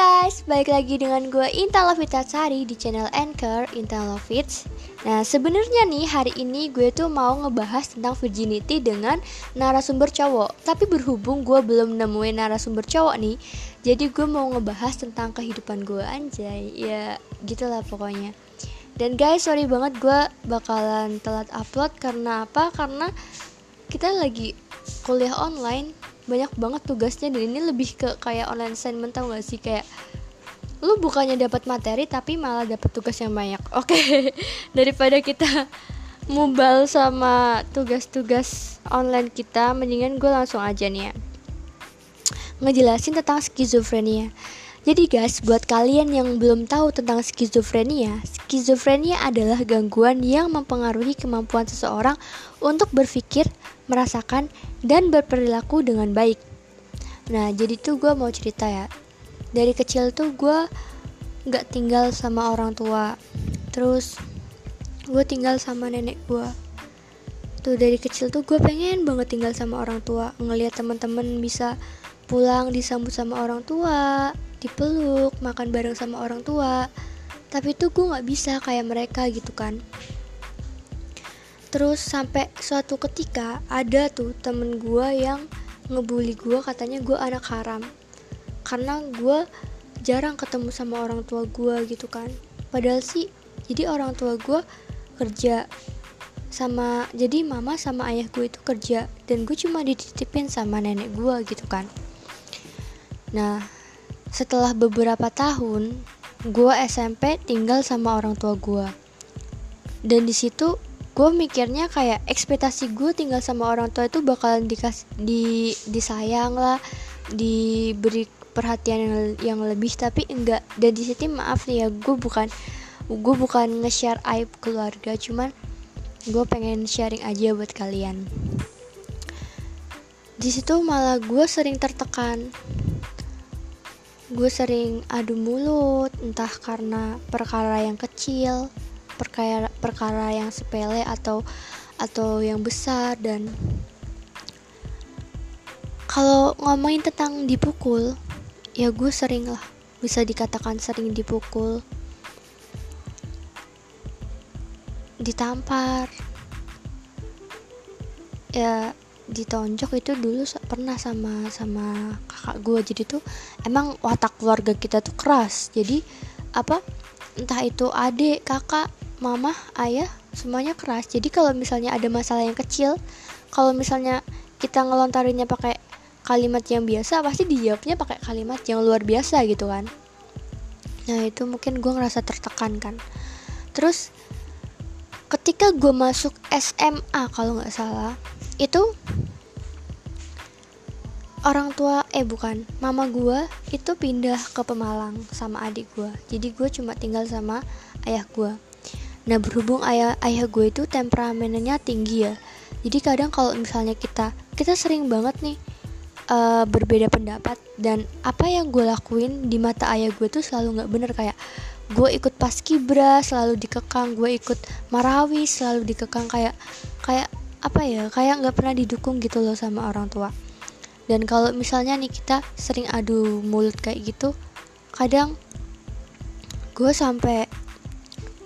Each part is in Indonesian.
guys, balik lagi dengan gue Inta Lovita Sari di channel Anchor Inta Lovits. Nah sebenarnya nih hari ini gue tuh mau ngebahas tentang virginity dengan narasumber cowok. Tapi berhubung gue belum nemuin narasumber cowok nih Jadi gue mau ngebahas tentang kehidupan gue anjay. Ya gitulah pokoknya. Dan guys sorry banget gue bakalan telat upload Karena apa? Karena kita lagi kuliah online banyak banget tugasnya dan ini lebih ke kayak online assignment tau gak sih? Kayak lu bukannya dapat materi tapi malah dapat tugas yang banyak. Oke okay. daripada kita mubal sama tugas-tugas online kita mendingan gue langsung aja nih ya. Ngejelasin tentang skizofrenia jadi guys, buat kalian yang belum tahu tentang skizofrenia, skizofrenia adalah gangguan yang mempengaruhi kemampuan seseorang untuk berpikir, merasakan, dan berperilaku dengan baik. Nah, jadi tuh gue mau cerita ya. Dari kecil tuh gue gak tinggal sama orang tua. Terus gue tinggal sama nenek gue. Tuh dari kecil tuh gue pengen banget tinggal sama orang tua. Ngeliat teman-teman bisa pulang disambut sama orang tua, dipeluk, makan bareng sama orang tua. Tapi tuh gue gak bisa kayak mereka gitu kan. Terus sampai suatu ketika ada tuh temen gue yang ngebully gue katanya gue anak haram. Karena gue jarang ketemu sama orang tua gue gitu kan. Padahal sih jadi orang tua gue kerja sama jadi mama sama ayah gue itu kerja dan gue cuma dititipin sama nenek gue gitu kan nah setelah beberapa tahun gue SMP tinggal sama orang tua gue dan di situ gue mikirnya kayak ekspektasi gue tinggal sama orang tua itu bakalan dikas di disayang lah diberi perhatian yang, yang lebih tapi enggak. Dan di situ maaf nih ya gue bukan gue bukan nge-share aib keluarga cuman gue pengen sharing aja buat kalian. Di situ malah gue sering tertekan gue sering adu mulut entah karena perkara yang kecil perkara perkara yang sepele atau atau yang besar dan kalau ngomongin tentang dipukul ya gue sering lah bisa dikatakan sering dipukul. Ditampar. Ya ditonjok itu dulu pernah sama sama kakak gue jadi tuh emang watak keluarga kita tuh keras. Jadi apa entah itu adik kakak mama ayah semuanya keras. Jadi kalau misalnya ada masalah yang kecil kalau misalnya kita ngelontarinnya pakai kalimat yang biasa pasti dijawabnya pakai kalimat yang luar biasa gitu kan. Nah itu mungkin gue ngerasa tertekan kan. Terus ketika gue masuk SMA kalau nggak salah itu orang tua eh bukan mama gue itu pindah ke Pemalang sama adik gue jadi gue cuma tinggal sama ayah gue nah berhubung ayah ayah gue itu temperamennya tinggi ya jadi kadang kalau misalnya kita kita sering banget nih uh, berbeda pendapat dan apa yang gue lakuin di mata ayah gue tuh selalu nggak bener. Kayak gue ikut pas kibra selalu dikekang. Gue ikut marawi selalu dikekang. Kayak kayak apa ya? Kayak nggak pernah didukung gitu loh sama orang tua. Dan kalau misalnya nih kita sering adu mulut kayak gitu kadang gue sampai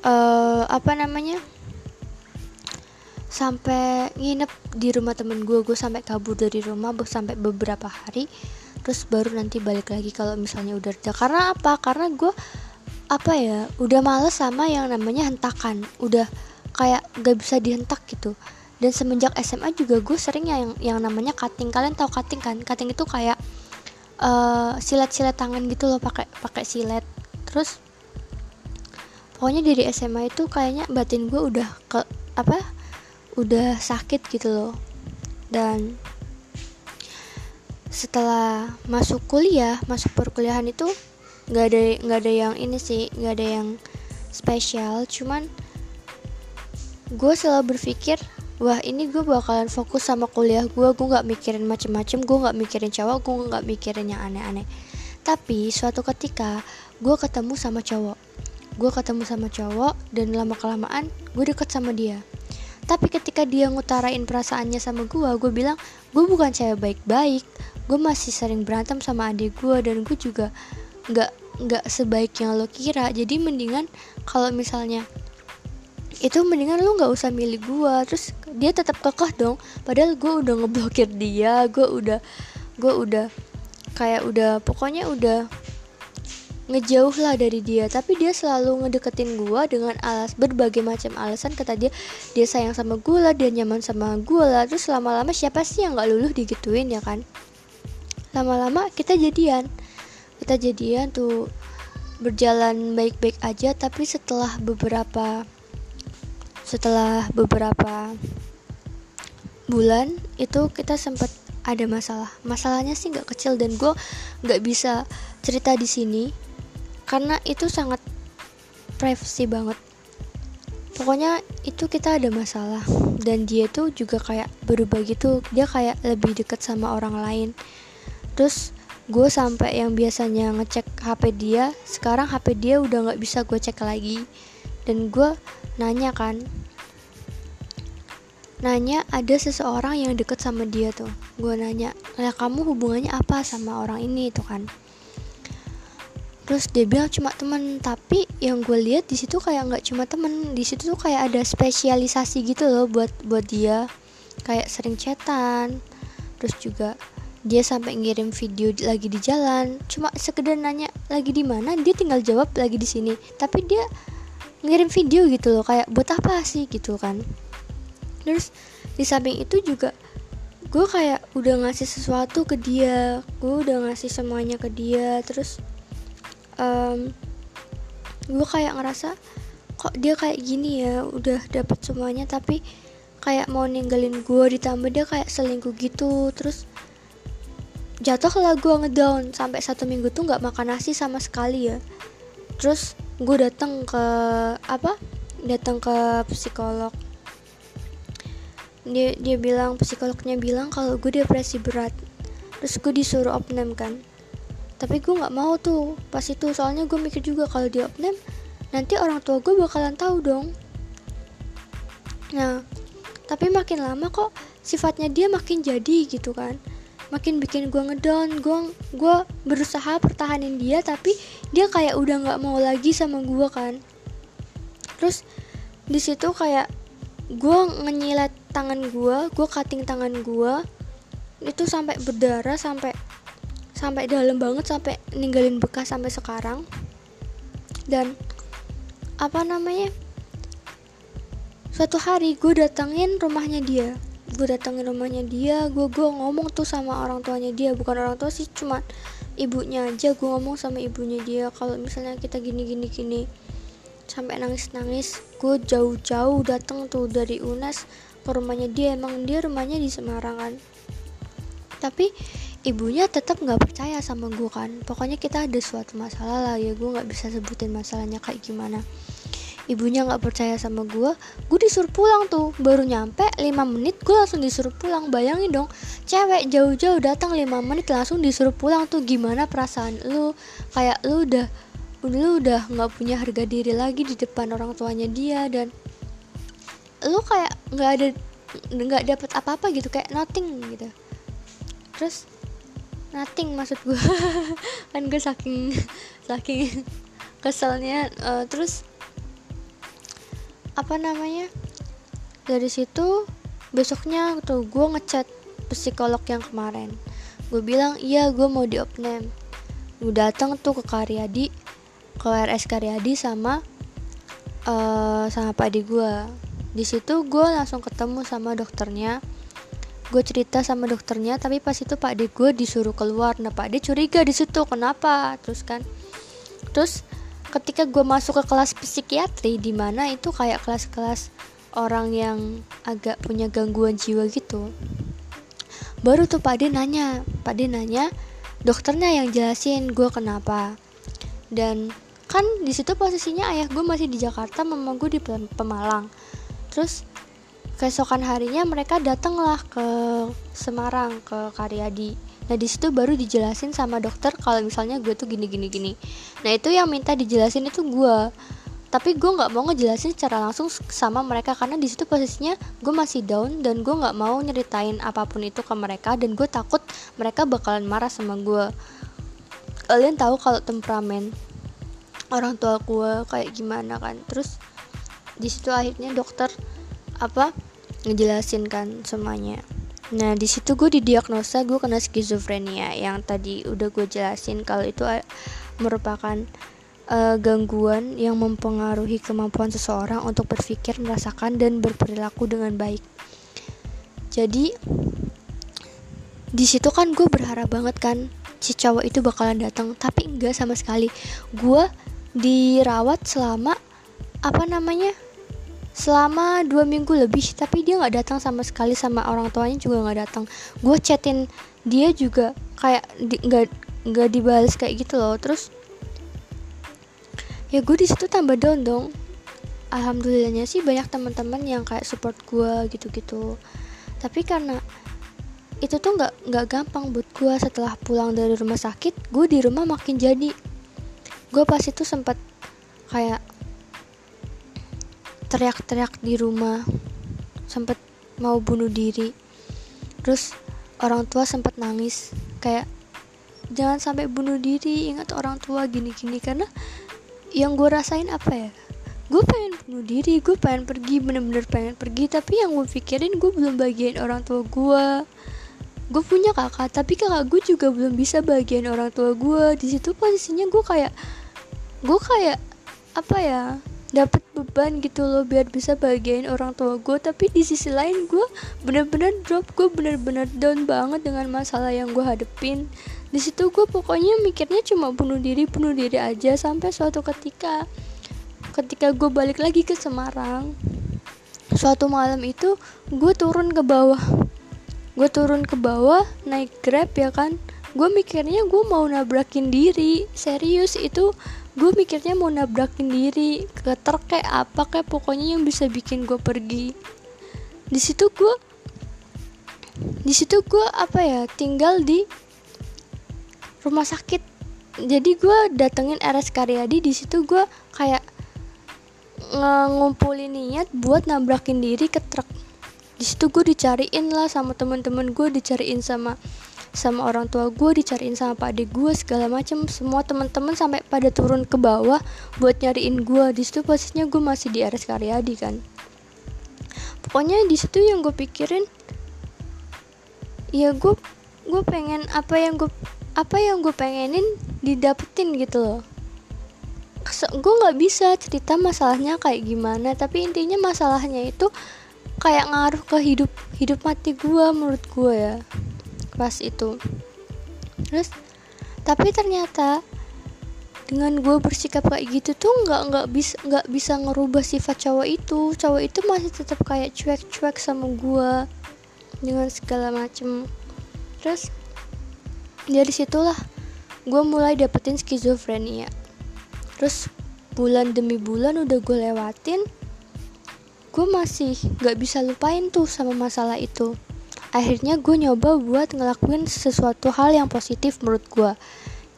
uh, apa namanya? Sampai nginep di rumah temen gue gue sampai kabur dari rumah sampai beberapa hari. Terus baru nanti balik lagi kalau misalnya udah reda karena apa? Karena gue apa ya udah males sama yang namanya hentakan. Udah kayak gak bisa dihentak gitu. Dan semenjak SMA juga gue sering yang yang namanya cutting. Kalian tahu cutting kan? Cutting itu kayak uh, silet-silet tangan gitu loh pakai pakai silet. Terus pokoknya dari SMA itu kayaknya batin gue udah ke apa udah sakit gitu loh. Dan setelah masuk kuliah masuk perkuliahan itu nggak ada nggak ada yang ini sih nggak ada yang spesial. Cuman gue selalu berpikir wah ini gue bakalan fokus sama kuliah gue gue nggak mikirin macem-macem gue nggak mikirin cowok gue nggak mikirin yang aneh-aneh. Tapi suatu ketika gue ketemu sama cowok. Gue ketemu sama cowok dan lama kelamaan gue deket sama dia. Tapi ketika dia ngutarain perasaannya sama gue gue bilang gue bukan cewek baik-baik. Gue masih sering berantem sama adik gue dan gue juga nggak nggak sebaik yang lo kira. Jadi mendingan kalau misalnya itu mendingan lu nggak usah milih gue terus dia tetap kekeh dong. Padahal gue udah ngeblokir dia gue udah gue udah kayak udah pokoknya udah ngejauh lah dari dia. Tapi dia selalu ngedeketin gue dengan alas berbagai macam alasan. Kata dia dia sayang sama gue lah dia nyaman sama gue lah. Terus lama-lama siapa sih yang nggak luluh digituin ya kan? Lama-lama kita jadian kita jadian tuh berjalan baik-baik aja tapi setelah beberapa setelah beberapa bulan itu kita sempat ada masalah. Masalahnya sih nggak kecil dan gue nggak bisa cerita di sini karena itu sangat privacy banget. Pokoknya itu kita ada masalah dan dia tuh juga kayak berubah gitu. Dia kayak lebih deket sama orang lain. Terus gue sampai yang biasanya ngecek HP dia sekarang HP dia udah nggak bisa gue cek lagi. Dan gue nanya kan nanya ada seseorang yang deket sama dia tuh. Gue nanya lah kamu hubungannya apa sama orang ini? Tuh kan. Terus dia bilang cuma temen tapi yang gue lihat di situ kayak nggak cuma temen. Di situ tuh kayak ada spesialisasi gitu loh buat buat dia. Kayak sering chatan terus juga dia sampai ngirim video lagi di jalan. Cuma sekedar nanya lagi di mana? Dia tinggal jawab lagi di sini. Tapi dia ngirim video gitu loh kayak buat apa sih? Gitu kan. Terus di samping itu juga gue kayak udah ngasih sesuatu ke dia. Gue udah ngasih semuanya ke dia. Terus um, gue kayak ngerasa kok dia kayak gini ya? Udah dapet semuanya tapi kayak mau ninggalin gue ditambah dia kayak selingkuh gitu. Terus jatuh lah gue ngedown sampai satu minggu tuh nggak makan nasi sama sekali ya. Terus gue datang ke apa? Datang ke psikolog. Dia dia bilang psikolognya bilang kalau gue depresi berat. Terus gue disuruh opname kan. Tapi gue nggak mau tuh pas itu. Soalnya gue mikir juga kalau di opname nanti orang tua gue bakalan tahu dong. Nah tapi makin lama kok sifatnya dia makin jadi gitu kan makin bikin gue ngedown gue gue berusaha pertahanin dia tapi dia kayak udah nggak mau lagi sama gue kan. Terus di situ kayak gue ngenyilet tangan gue gue cutting tangan gue itu sampai berdarah sampai sampai dalam banget sampai ninggalin bekas sampai sekarang. Dan apa namanya suatu hari gue datengin rumahnya dia gue datengin rumahnya dia gue gue ngomong tuh sama orang tuanya dia bukan orang tua sih cuma ibunya aja gue ngomong sama ibunya dia kalau misalnya kita gini gini gini. Sampai nangis nangis gue jauh-jauh datang tuh dari UNES ke rumahnya dia emang dia rumahnya di Semarang kan. Tapi ibunya tetap nggak percaya sama gue kan. Pokoknya kita ada suatu masalah lah ya gue nggak bisa sebutin masalahnya kayak gimana ibunya nggak percaya sama gue gue disuruh pulang tuh. Baru nyampe 5 menit gue langsung disuruh pulang. Bayangin dong cewek jauh-jauh datang 5 menit langsung disuruh pulang tuh. Gimana perasaan lu? Kayak lu udah lu udah nggak punya harga diri lagi di depan orang tuanya dia dan lu kayak nggak ada nggak dapet apa-apa gitu. Kayak nothing gitu. Terus nothing maksud gue kan gue saking saking keselnya uh, terus apa namanya? Dari situ besoknya tuh gue ngechat psikolog yang kemarin. Gue bilang iya gue mau di opname gue datang tuh ke Karyadi ke RS Karyadi sama uh, sama pak di gue di situ gue langsung ketemu sama dokternya. Gue cerita sama dokternya tapi pas itu pak de gue disuruh keluar. Nah pak de curiga di situ kenapa? Terus kan. Terus ketika gue masuk ke kelas psikiatri di mana itu kayak kelas-kelas orang yang agak punya gangguan jiwa gitu. Baru tuh Pak De nanya Pak De nanya dokternya yang jelasin gue kenapa? Dan kan di situ posisinya ayah gue masih di Jakarta mama gue di Pemalang. Terus keesokan harinya mereka datanglah ke Semarang ke Karyadi Nah di situ baru dijelasin sama dokter kalau misalnya gue tuh gini gini gini. Nah itu yang minta dijelasin itu gue. Tapi gue nggak mau ngejelasin secara langsung sama mereka karena di situ posisinya gue masih down dan gue nggak mau nyeritain apa pun itu ke mereka dan gue takut mereka bakalan marah sama gue. kalian tahu kalau temperamen orang tua gue kayak gimana kan terus di situ akhirnya dokter apa ngejelasin kan semuanya nah di situ gue didiagnosa gue kena skizofrenia. Yang tadi udah gue jelasin kalau itu merupakan uh, gangguan yang mempengaruhi kemampuan seseorang untuk berpikir merasakan dan berperilaku dengan baik. Jadi di situ kan gue berharap banget kan si cowok itu bakalan datang. Tapi enggak sama sekali. Gue dirawat selama apa namanya selama dua minggu lebih tapi dia nggak datang sama sekali sama orang tuanya juga nggak datang. Gue chatin dia juga kayak nggak di, nggak dibalas kayak gitu loh. Terus ya gue di situ tambah down dong. Alhamdulillahnya sih banyak teman-teman yang kayak support gue gitu-gitu. Tapi karena itu tuh nggak nggak gampang buat gue setelah pulang dari rumah sakit gue di rumah makin jadi. Gue pas itu sempat kayak teriak-teriak di rumah sempat mau bunuh diri. Terus orang tua sempat nangis kayak jangan sampai bunuh diri ingat orang tua gini-gini. Karena yang gue rasain apa ya? Gue pengen bunuh diri gue pengen pergi bener-bener pengen pergi. Tapi yang gue pikirin gue belum bagian orang tua gue gue punya kakak tapi kakak gue juga belum bisa bagian orang tua gue di situ posisinya gue kayak gue kayak apa ya dapat beban gitu loh biar bisa bagian orang tua gue tapi di sisi lain gue bener-bener drop gue bener-bener down banget dengan masalah yang gue hadepin. Di situ gue pokoknya mikirnya cuma bunuh diri bunuh diri aja sampai suatu ketika ketika gue balik lagi ke Semarang suatu malam itu gue turun ke bawah. Gue turun ke bawah naik grab ya kan. Gue mikirnya gue mau nabrakin diri. Serius itu gue mikirnya mau nabrakin diri ke truk kayak apa kayak pokoknya yang bisa bikin gue pergi. Di situ gue di situ gue apa ya tinggal di rumah sakit. Jadi gue datengin RS Karyadi di situ gue kayak ngumpulin niat buat nabrakin diri ke truk. Di situ gue dicariin lah sama temen-temen gue dicariin sama sama orang tua gue dicariin sama pak adik gue segala macem. Semua teman-teman sampai pada turun ke bawah buat nyariin gue di situ posisinya gue masih di RS Karyadi kan. Pokoknya di situ yang gue pikirin ya gue gue pengen apa yang gue apa yang gue pengenin didapetin gitu loh. Gue nggak bisa cerita masalahnya kayak gimana tapi intinya masalahnya itu kayak ngaruh ke hidup hidup mati gue menurut gue ya pas itu. Terus tapi ternyata dengan gue bersikap kayak gitu tuh nggak nggak bisa nggak bisa ngerubah sifat cowok itu. Cowok itu masih tetap kayak cuek-cuek sama gue dengan segala macem. Terus dari situlah gue mulai dapetin skizofrenia. Terus bulan demi bulan udah gue lewatin gue masih nggak bisa lupain tuh sama masalah itu akhirnya gue nyoba buat ngelakuin sesuatu hal yang positif menurut gue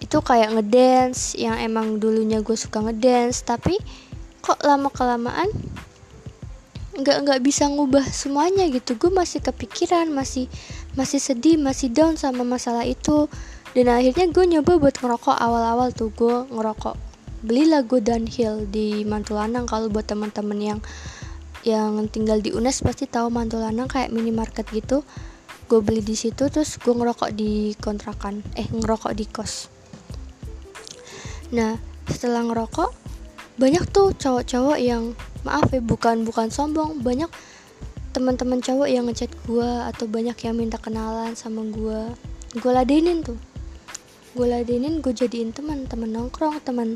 itu kayak ngedance yang emang dulunya gue suka ngedance tapi kok lama kelamaan nggak nggak bisa ngubah semuanya gitu. Gue masih kepikiran masih masih sedih masih down sama masalah itu. Dan akhirnya gue nyoba buat ngerokok awal-awal tuh. Gue ngerokok. Belilah gue downhill di Mantulanang kalau buat teman-teman yang yang tinggal di UNES pasti tahu Mantulanang kayak minimarket gitu. Gue beli di situ terus gue ngerokok di kontrakan eh ngerokok di kos. Nah setelah ngerokok banyak tuh cowok-cowok yang maaf ya bukan bukan sombong banyak teman-teman cowok yang ngechat gue atau banyak yang minta kenalan sama gue gue ladenin tuh. Gue ladenin gue jadiin teman teman nongkrong teman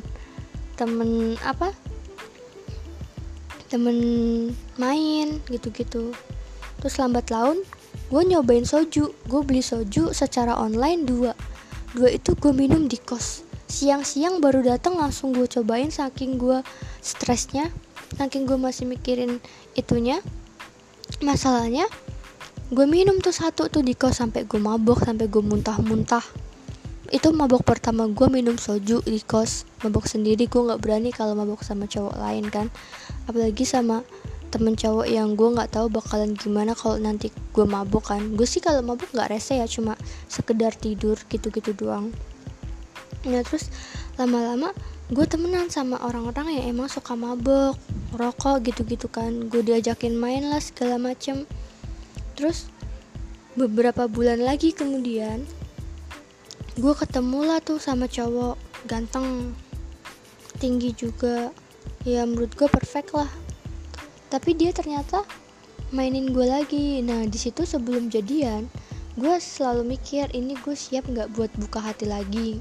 temen apa temen main gitu-gitu. Terus lambat laun gue nyobain soju. Gue beli soju secara online dua. Dua itu gue minum di kos. Siang-siang baru datang langsung gue cobain saking gue stresnya. Saking gue masih mikirin itunya. Masalahnya gue minum tuh satu tuh di kos sampai gue mabok sampai gue muntah-muntah itu mabok pertama gue minum soju di kos. Mabok sendiri gue nggak berani kalau mabok sama cowok lain kan? Apalagi sama temen cowok yang gue nggak tahu bakalan gimana kalau nanti gue mabuk kan? Gue sih kalau mabuk nggak rese ya cuma sekedar tidur gitu-gitu doang. Nah terus lama-lama gue temenan sama orang-orang yang emang suka mabok rokok gitu-gitu kan? Gue diajakin main lah segala macem. Terus beberapa bulan lagi kemudian gue ketemu lah tuh sama cowok ganteng tinggi juga. Ya menurut gue perfect lah. Tapi dia ternyata mainin gue lagi. Nah di situ sebelum jadian gue selalu mikir ini gue siap nggak buat buka hati lagi?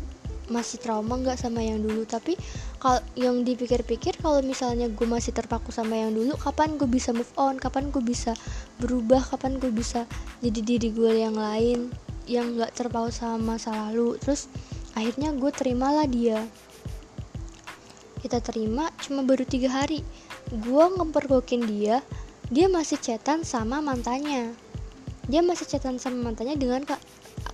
Masih trauma nggak sama yang dulu? Tapi kalau yang dipikir-pikir kalau misalnya gue masih terpaku sama yang dulu kapan gue bisa move on? Kapan gue bisa berubah? Kapan gue bisa jadi diri gue yang lain yang nggak terpaku sama masa lalu. Terus akhirnya gue terimalah dia. Kita terima cuma baru tiga hari. Gue ngepergokin dia dia masih chatan sama mantannya. Dia masih chatan sama mantannya dengan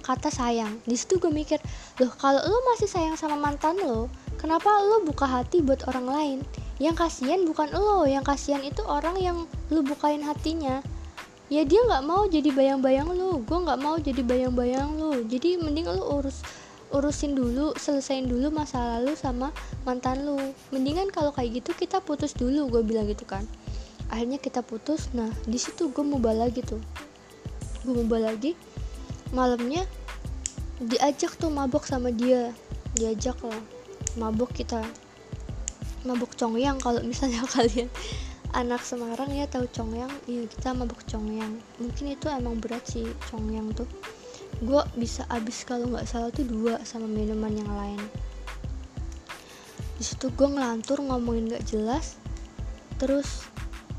kata sayang. Di situ gue mikir loh kalau lo masih sayang sama mantan lo kenapa lo buka hati buat orang lain? Yang kasihan bukan lo yang kasihan itu orang yang lo bukain hatinya ya dia nggak mau jadi bayang-bayang lo gue nggak mau jadi bayang-bayang lo jadi mending lo urus urusin dulu selesaiin dulu masa lalu sama mantan lu. Mendingan kalau kayak gitu kita putus dulu gue bilang gitu kan. Akhirnya kita putus. Nah di situ gue mau balik gitu gue mau lagi. Malamnya diajak tuh mabok sama dia. Diajak lah. Mabok kita. Mabok congyang kalau misalnya kalian anak Semarang ya tahu congyang iya kita mabok congyang mungkin itu emang berat sih congyang tuh. Gue bisa abis kalau nggak salah tuh dua sama minuman yang lain. Di situ gue ngelantur ngomongin gak jelas. Terus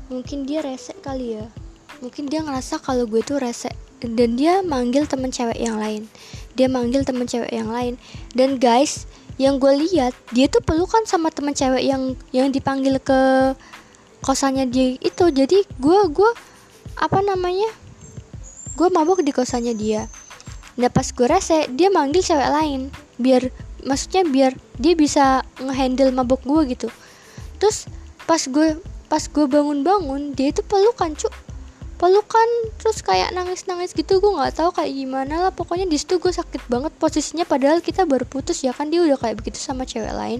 mungkin dia resek kali ya. Mungkin dia ngerasa kalau gue tuh resek. Dan dia manggil temen cewek yang lain. Dia manggil temen cewek yang lain. Dan guys yang gue lihat dia tuh pelukan sama temen cewek yang yang dipanggil ke kosannya dia itu. Jadi gue gue apa namanya gue mabuk di kosannya dia. Nah pas gue rese dia manggil cewek lain. Biar maksudnya biar dia bisa ngehandle mabok gue gitu. Terus pas gue pas gue bangun-bangun dia itu pelukan cuk pelukan terus kayak nangis-nangis gitu. Gue nggak tahu kayak gimana lah. Pokoknya di situ gue sakit banget posisinya. Padahal kita baru putus ya kan. Dia udah kayak begitu sama cewek lain.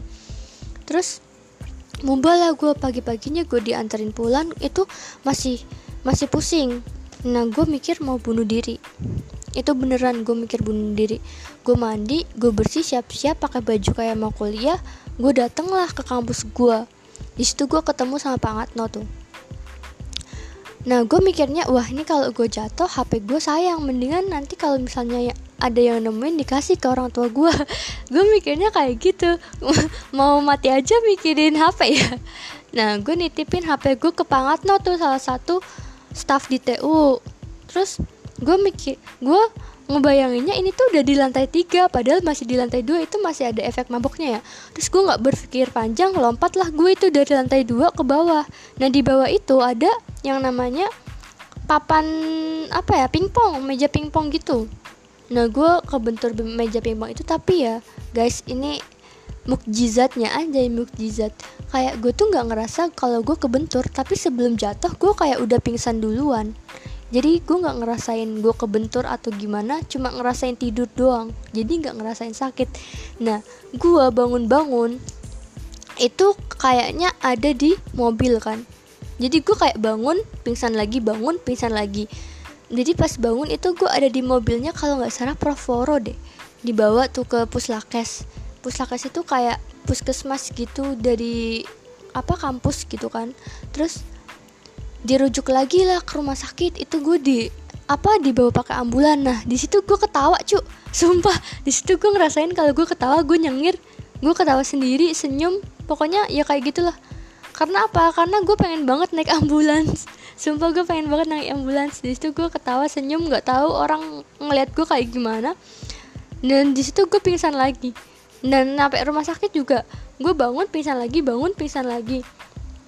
Terus lah gue pagi-paginya gue dianterin pulang itu masih masih pusing. Nah gue mikir mau bunuh diri. Itu beneran gue mikir bunuh diri. Gue mandi gue bersih siap-siap pakai baju kayak mau kuliah. Gue dateng lah ke kampus gue di situ gue ketemu sama Pak Ngatno tuh. Nah gue mikirnya wah ini kalau gue jatuh HP gue sayang. Mendingan nanti kalau misalnya ada yang nemuin dikasih ke orang tua gue gue mikirnya kayak gitu. Mau mati aja mikirin HP ya. Nah gue nitipin HP gue ke Pak Ngatno tuh salah satu staff di TU terus gue mikir gue ngebayanginnya ini tuh udah di lantai tiga padahal masih di lantai dua itu masih ada efek mabuknya ya. Terus gue nggak berpikir panjang lompat lah gue itu dari lantai dua ke bawah. Nah di bawah itu ada yang namanya papan apa ya pingpong meja pingpong gitu nah gue kebentur meja pingpong itu tapi ya guys ini mukjizatnya aja mukjizat. Kayak gue tuh nggak ngerasa kalau gue kebentur tapi sebelum jatuh gue kayak udah pingsan duluan. Jadi gue nggak ngerasain gue kebentur atau gimana cuma ngerasain tidur doang. Jadi nggak ngerasain sakit. Nah gue bangun-bangun itu kayaknya ada di mobil kan. Jadi gue kayak bangun pingsan lagi bangun pingsan lagi jadi pas bangun itu gue ada di mobilnya kalau nggak salah Provoro deh. Dibawa tuh ke puslakes. Puslakes itu kayak puskesmas gitu dari apa kampus gitu kan. Terus dirujuk lagi lah ke rumah sakit. Itu gue di apa dibawa pakai ambulan. Nah di situ gue ketawa cu sumpah di situ gue ngerasain kalau gue ketawa gue nyengir. Gue ketawa sendiri senyum. Pokoknya ya kayak gitulah. Karena apa? Karena gue pengen banget naik ambulans sumpah gue pengen banget naik ambulans. Di situ gue ketawa senyum nggak tahu orang ngeliat gue kayak gimana. Dan di situ gue pingsan lagi. Dan sampai rumah sakit juga. Gue bangun pingsan lagi bangun pingsan lagi.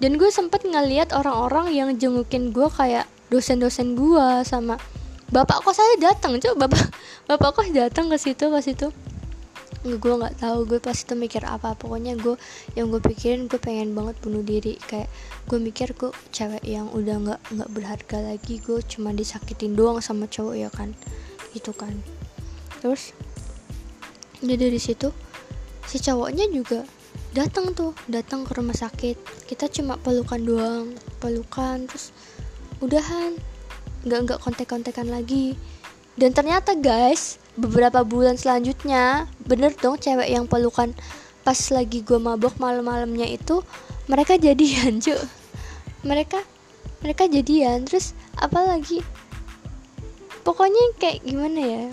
Dan gue sempet ngeliat orang-orang yang jengukin gue kayak dosen-dosen gue sama bapak kok saya datang coba bapak bapak kok datang ke situ pas itu gue nggak tahu gue pas itu mikir apa pokoknya gue yang gue pikirin gue pengen banget bunuh diri. Kayak gue mikir gue cewek yang udah nggak nggak berharga lagi gue cuma disakitin doang sama cowok ya kan? Gitu kan. Terus jadi dari situ si cowoknya juga datang tuh datang ke rumah sakit. Kita cuma pelukan doang pelukan terus udahan nggak nggak kontek-kontekan lagi dan ternyata guys beberapa bulan selanjutnya bener dong cewek yang pelukan pas lagi gue mabok malam-malamnya itu mereka jadian cuy mereka mereka jadian terus apalagi? Pokoknya kayak gimana ya?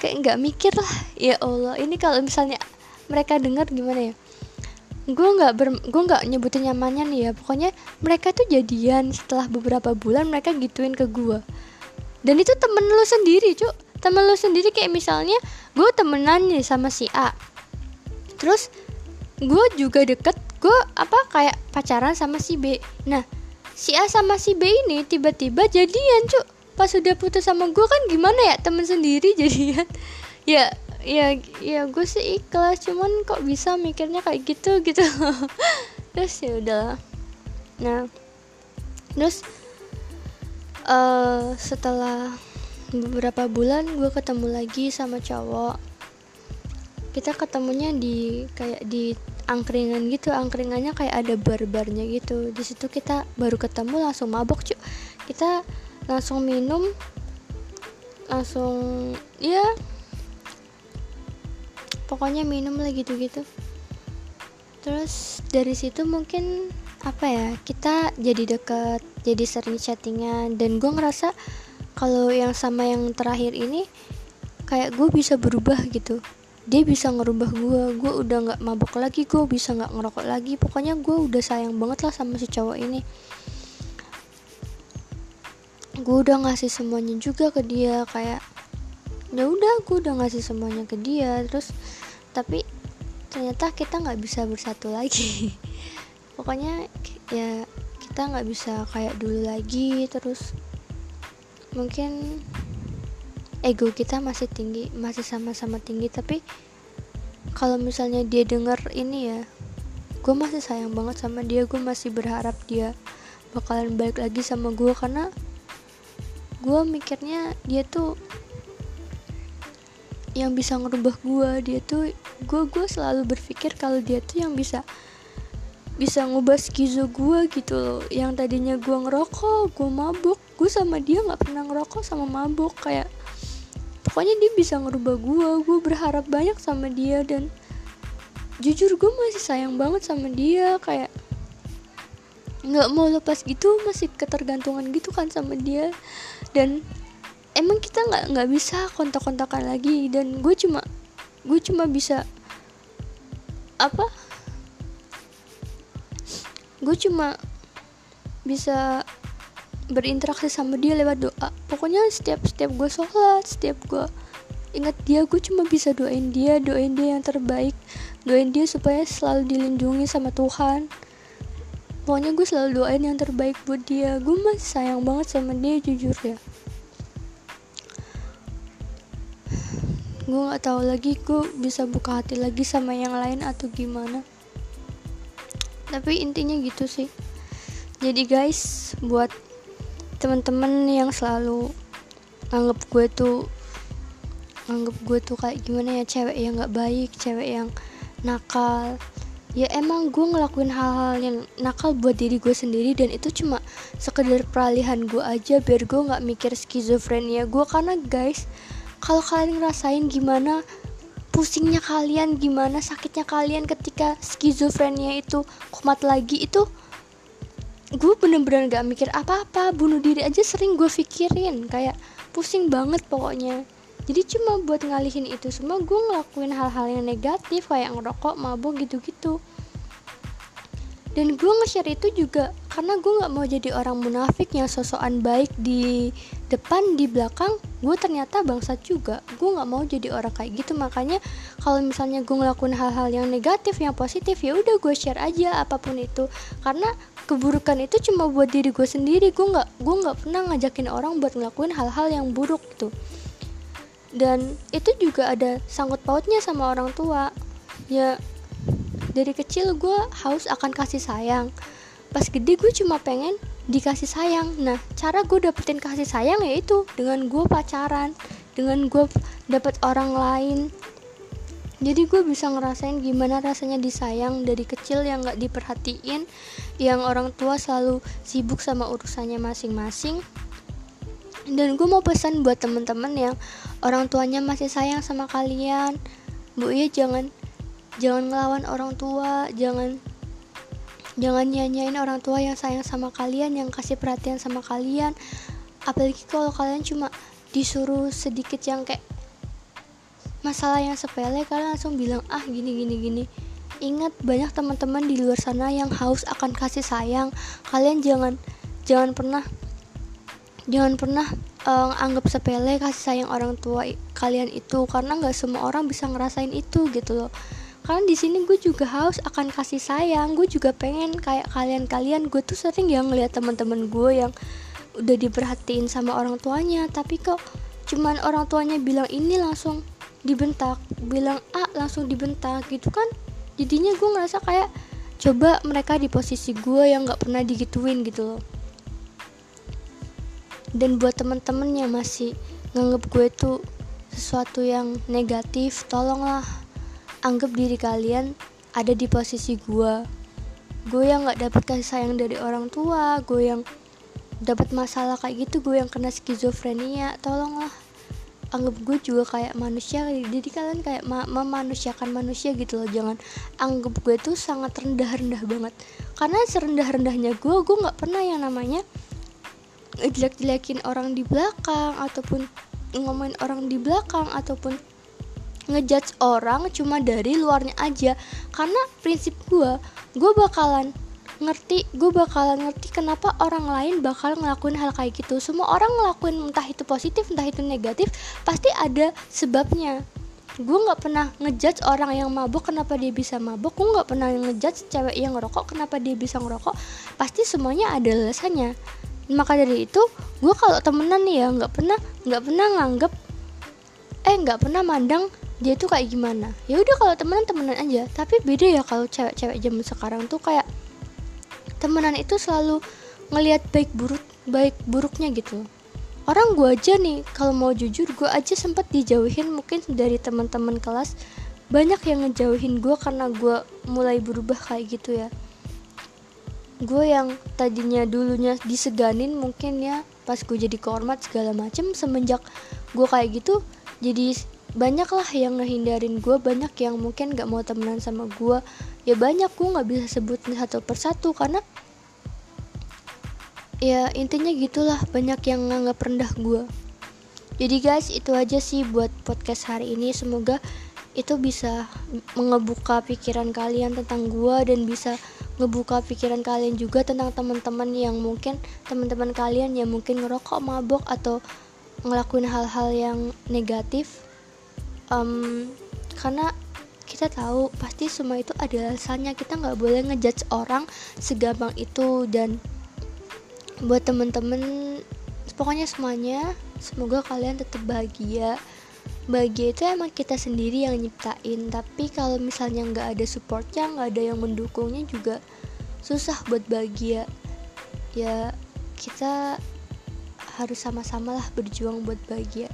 Kayak nggak mikir lah ya Allah. Ini kalau misalnya mereka dengar gimana ya? Gue nggak ber gue nggak nyebutin nyamannya nih ya. Pokoknya mereka tuh jadian setelah beberapa bulan mereka gituin ke gue dan itu temen lu sendiri cuk. Temen lu sendiri kayak misalnya gue temenan nih sama si A. Terus gue juga deket gue apa kayak pacaran sama si B. Nah si A sama si B ini tiba-tiba jadian cuk. Pas udah putus sama gue kan gimana ya temen sendiri jadian. Ya ya ya gue sih ikhlas cuman kok bisa mikirnya kayak gitu gitu. Terus ya udah nah terus uh, setelah beberapa bulan gue ketemu lagi sama cowok. Kita ketemunya di kayak di angkringan gitu. Angkringannya kayak ada bar-barnya gitu. Di situ kita baru ketemu langsung mabok cuy kita langsung minum langsung ya pokoknya minum lah gitu-gitu. Terus dari situ mungkin apa ya kita jadi deket jadi sering chattingan dan gue ngerasa kalau yang sama yang terakhir ini kayak gue bisa berubah gitu. Dia bisa ngerubah gue gue udah nggak mabok lagi gue bisa nggak ngerokok lagi. Pokoknya gue udah sayang banget lah sama si cowok ini. Gue udah ngasih semuanya juga ke dia kayak ya udah gue udah ngasih semuanya ke dia. Terus tapi ternyata kita nggak bisa bersatu lagi pokoknya ya kita nggak bisa kayak dulu lagi terus mungkin ego kita masih tinggi masih sama-sama tinggi tapi kalau misalnya dia denger ini ya gue masih sayang banget sama dia gue masih berharap dia bakalan balik lagi sama gue karena gue mikirnya dia tuh yang bisa ngerubah gue dia tuh gue gue selalu berpikir kalau dia tuh yang bisa bisa ngubah skizo gue gitu loh. Yang tadinya gue ngerokok gue mabuk. Gue sama dia nggak pernah ngerokok sama mabuk. Kayak pokoknya dia bisa ngerubah gue gue berharap banyak sama dia dan jujur gue masih sayang banget sama dia. Kayak nggak mau lepas gitu masih ketergantungan gitu kan sama dia. Dan emang kita nggak nggak bisa kontak-kontakan lagi. Dan gue cuma gue cuma bisa apa gue cuma bisa berinteraksi sama dia lewat doa. Pokoknya setiap setiap gue sholat setiap gue ingat dia gue cuma bisa doain dia doain dia yang terbaik. Doain dia supaya selalu dilindungi sama Tuhan. Pokoknya gue selalu doain yang terbaik buat dia. Gue masih sayang banget sama dia jujur ya. Gue nggak tahu lagi gue bisa buka hati lagi sama yang lain atau gimana tapi intinya gitu sih. Jadi guys buat teman-teman yang selalu anggap gue tuh anggap gue tuh kayak gimana ya cewek yang nggak baik cewek yang nakal. Ya emang gue ngelakuin hal-hal yang nakal buat diri gue sendiri dan itu cuma sekedar peralihan gue aja biar gue nggak mikir skizofrenia gue. Karena guys kalau kalian ngerasain gimana pusingnya kalian gimana sakitnya kalian ketika skizofrenia itu kumat lagi itu gue bener-bener gak mikir apa-apa bunuh diri aja sering gue pikirin kayak pusing banget pokoknya. Jadi cuma buat ngalihin itu semua gue ngelakuin hal-hal yang negatif kayak ngerokok mabuk gitu-gitu. Dan gue nge-share itu juga karena gue nggak mau jadi orang munafik yang sosokan baik di depan di belakang gue ternyata bangsat juga. Gue nggak mau jadi orang kayak gitu. Makanya kalau misalnya gue ngelakuin hal-hal yang negatif yang positif ya udah gue share aja apa pun itu. Karena keburukan itu cuma buat diri gue sendiri. Gue nggak gue nggak pernah ngajakin orang buat ngelakuin hal-hal yang buruk gitu. Dan itu juga ada sangkut pautnya sama orang tua. Ya dari kecil gue haus akan kasih sayang. Pas gede gue cuma pengen dikasih sayang. Nah cara gue dapetin kasih sayang yaitu dengan gue pacaran dengan gue dapet orang lain. Jadi gue bisa ngerasain gimana rasanya disayang dari kecil yang gak diperhatiin yang orang tua selalu sibuk sama urusannya masing-masing. Dan gue mau pesan buat temen-temen yang orang tuanya masih sayang sama kalian. Bu iya jangan jangan ngelawan orang tua jangan jangan nyanyain orang tua yang sayang sama kalian yang kasih perhatian sama kalian. Apalagi kalau kalian cuma disuruh sedikit yang kayak masalah yang sepele kalian langsung bilang ah gini gini gini. Ingat banyak teman-teman di luar sana yang haus akan kasih sayang. Kalian jangan jangan pernah jangan pernah uh, anggap sepele kasih sayang orang tua kalian itu karena nggak semua orang bisa ngerasain itu gitu loh karena di sini gue juga haus akan kasih sayang. Gue juga pengen kayak kalian-kalian. Gue tuh sering yang ngeliat teman-teman gue yang udah diperhatiin sama orang tuanya. Tapi kok cuman orang tuanya bilang ini langsung dibentak bilang A langsung dibentak gitu kan. Jadinya gue ngerasa kayak coba mereka di posisi gue yang nggak pernah digituin gitu loh. Dan buat temen-temen yang masih nganggep gue tuh sesuatu yang negatif tolonglah anggap diri kalian ada di posisi gue gue yang nggak dapat kasih sayang dari orang tua gue yang dapat masalah kayak gitu gue yang kena skizofrenia tolonglah. Anggap gue juga kayak manusia jadi kalian kayak ma memanusiakan manusia gitu loh. Jangan anggap gue tuh sangat rendah rendah banget. Karena serendah rendahnya gue gue nggak pernah yang namanya jelek jelekin orang di belakang ataupun ngomongin orang di belakang ataupun ngejudge orang cuma dari luarnya aja. Karena prinsip gue gue bakalan ngerti gue bakalan ngerti kenapa orang lain bakal ngelakuin hal kayak gitu. Semua orang ngelakuin entah itu positif entah itu negatif pasti ada sebabnya. Gue nggak pernah ngejudge orang yang mabuk kenapa dia bisa mabuk. Gue nggak pernah ngejudge cewek yang ngerokok kenapa dia bisa ngerokok. Pasti semuanya ada alasannya. Maka dari itu gue kalau temenan nih ya nggak pernah nggak pernah nganggep eh nggak pernah mandang dia tuh kayak gimana? Ya udah kalau temenan temenan aja. Tapi beda ya kalau cewek-cewek zaman sekarang tuh kayak temenan itu selalu ngelihat baik buruk baik buruknya gitu. Orang gue aja nih kalau mau jujur gue aja sempat dijauhin mungkin dari teman-teman kelas. Banyak yang ngejauhin gue karena gue mulai berubah kayak gitu ya. Gue yang tadinya dulunya diseganin mungkin ya pas gue jadi kehormat segala macem semenjak gue kayak gitu jadi banyak lah yang ngehindarin gue banyak yang mungkin gak mau temenan sama gue ya banyak gue nggak bisa sebut satu persatu karena ya intinya gitulah banyak yang nganggap rendah gue jadi guys itu aja sih buat podcast hari ini. Semoga itu bisa mengebuka pikiran kalian tentang gue dan bisa ngebuka pikiran kalian juga tentang teman-teman yang mungkin teman-teman kalian yang mungkin ngerokok mabok atau ngelakuin hal-hal yang negatif um, karena kita tahu pasti semua itu ada alasannya. Kita nggak boleh ngejudge orang segampang itu. Dan buat temen-temen pokoknya semuanya semoga kalian tetap bahagia. Bahagia itu emang kita sendiri yang nyiptain. Tapi kalau misalnya nggak ada supportnya nggak ada yang mendukungnya juga susah buat bahagia. Ya kita harus sama-sama lah berjuang buat bahagia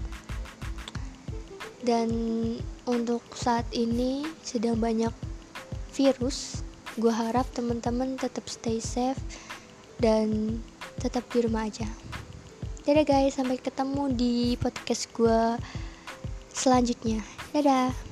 dan untuk saat ini sedang banyak virus. Gue harap teman-teman tetap stay safe dan tetap di rumah aja. Dadah guys. Sampai ketemu di podcast gue selanjutnya. Dadah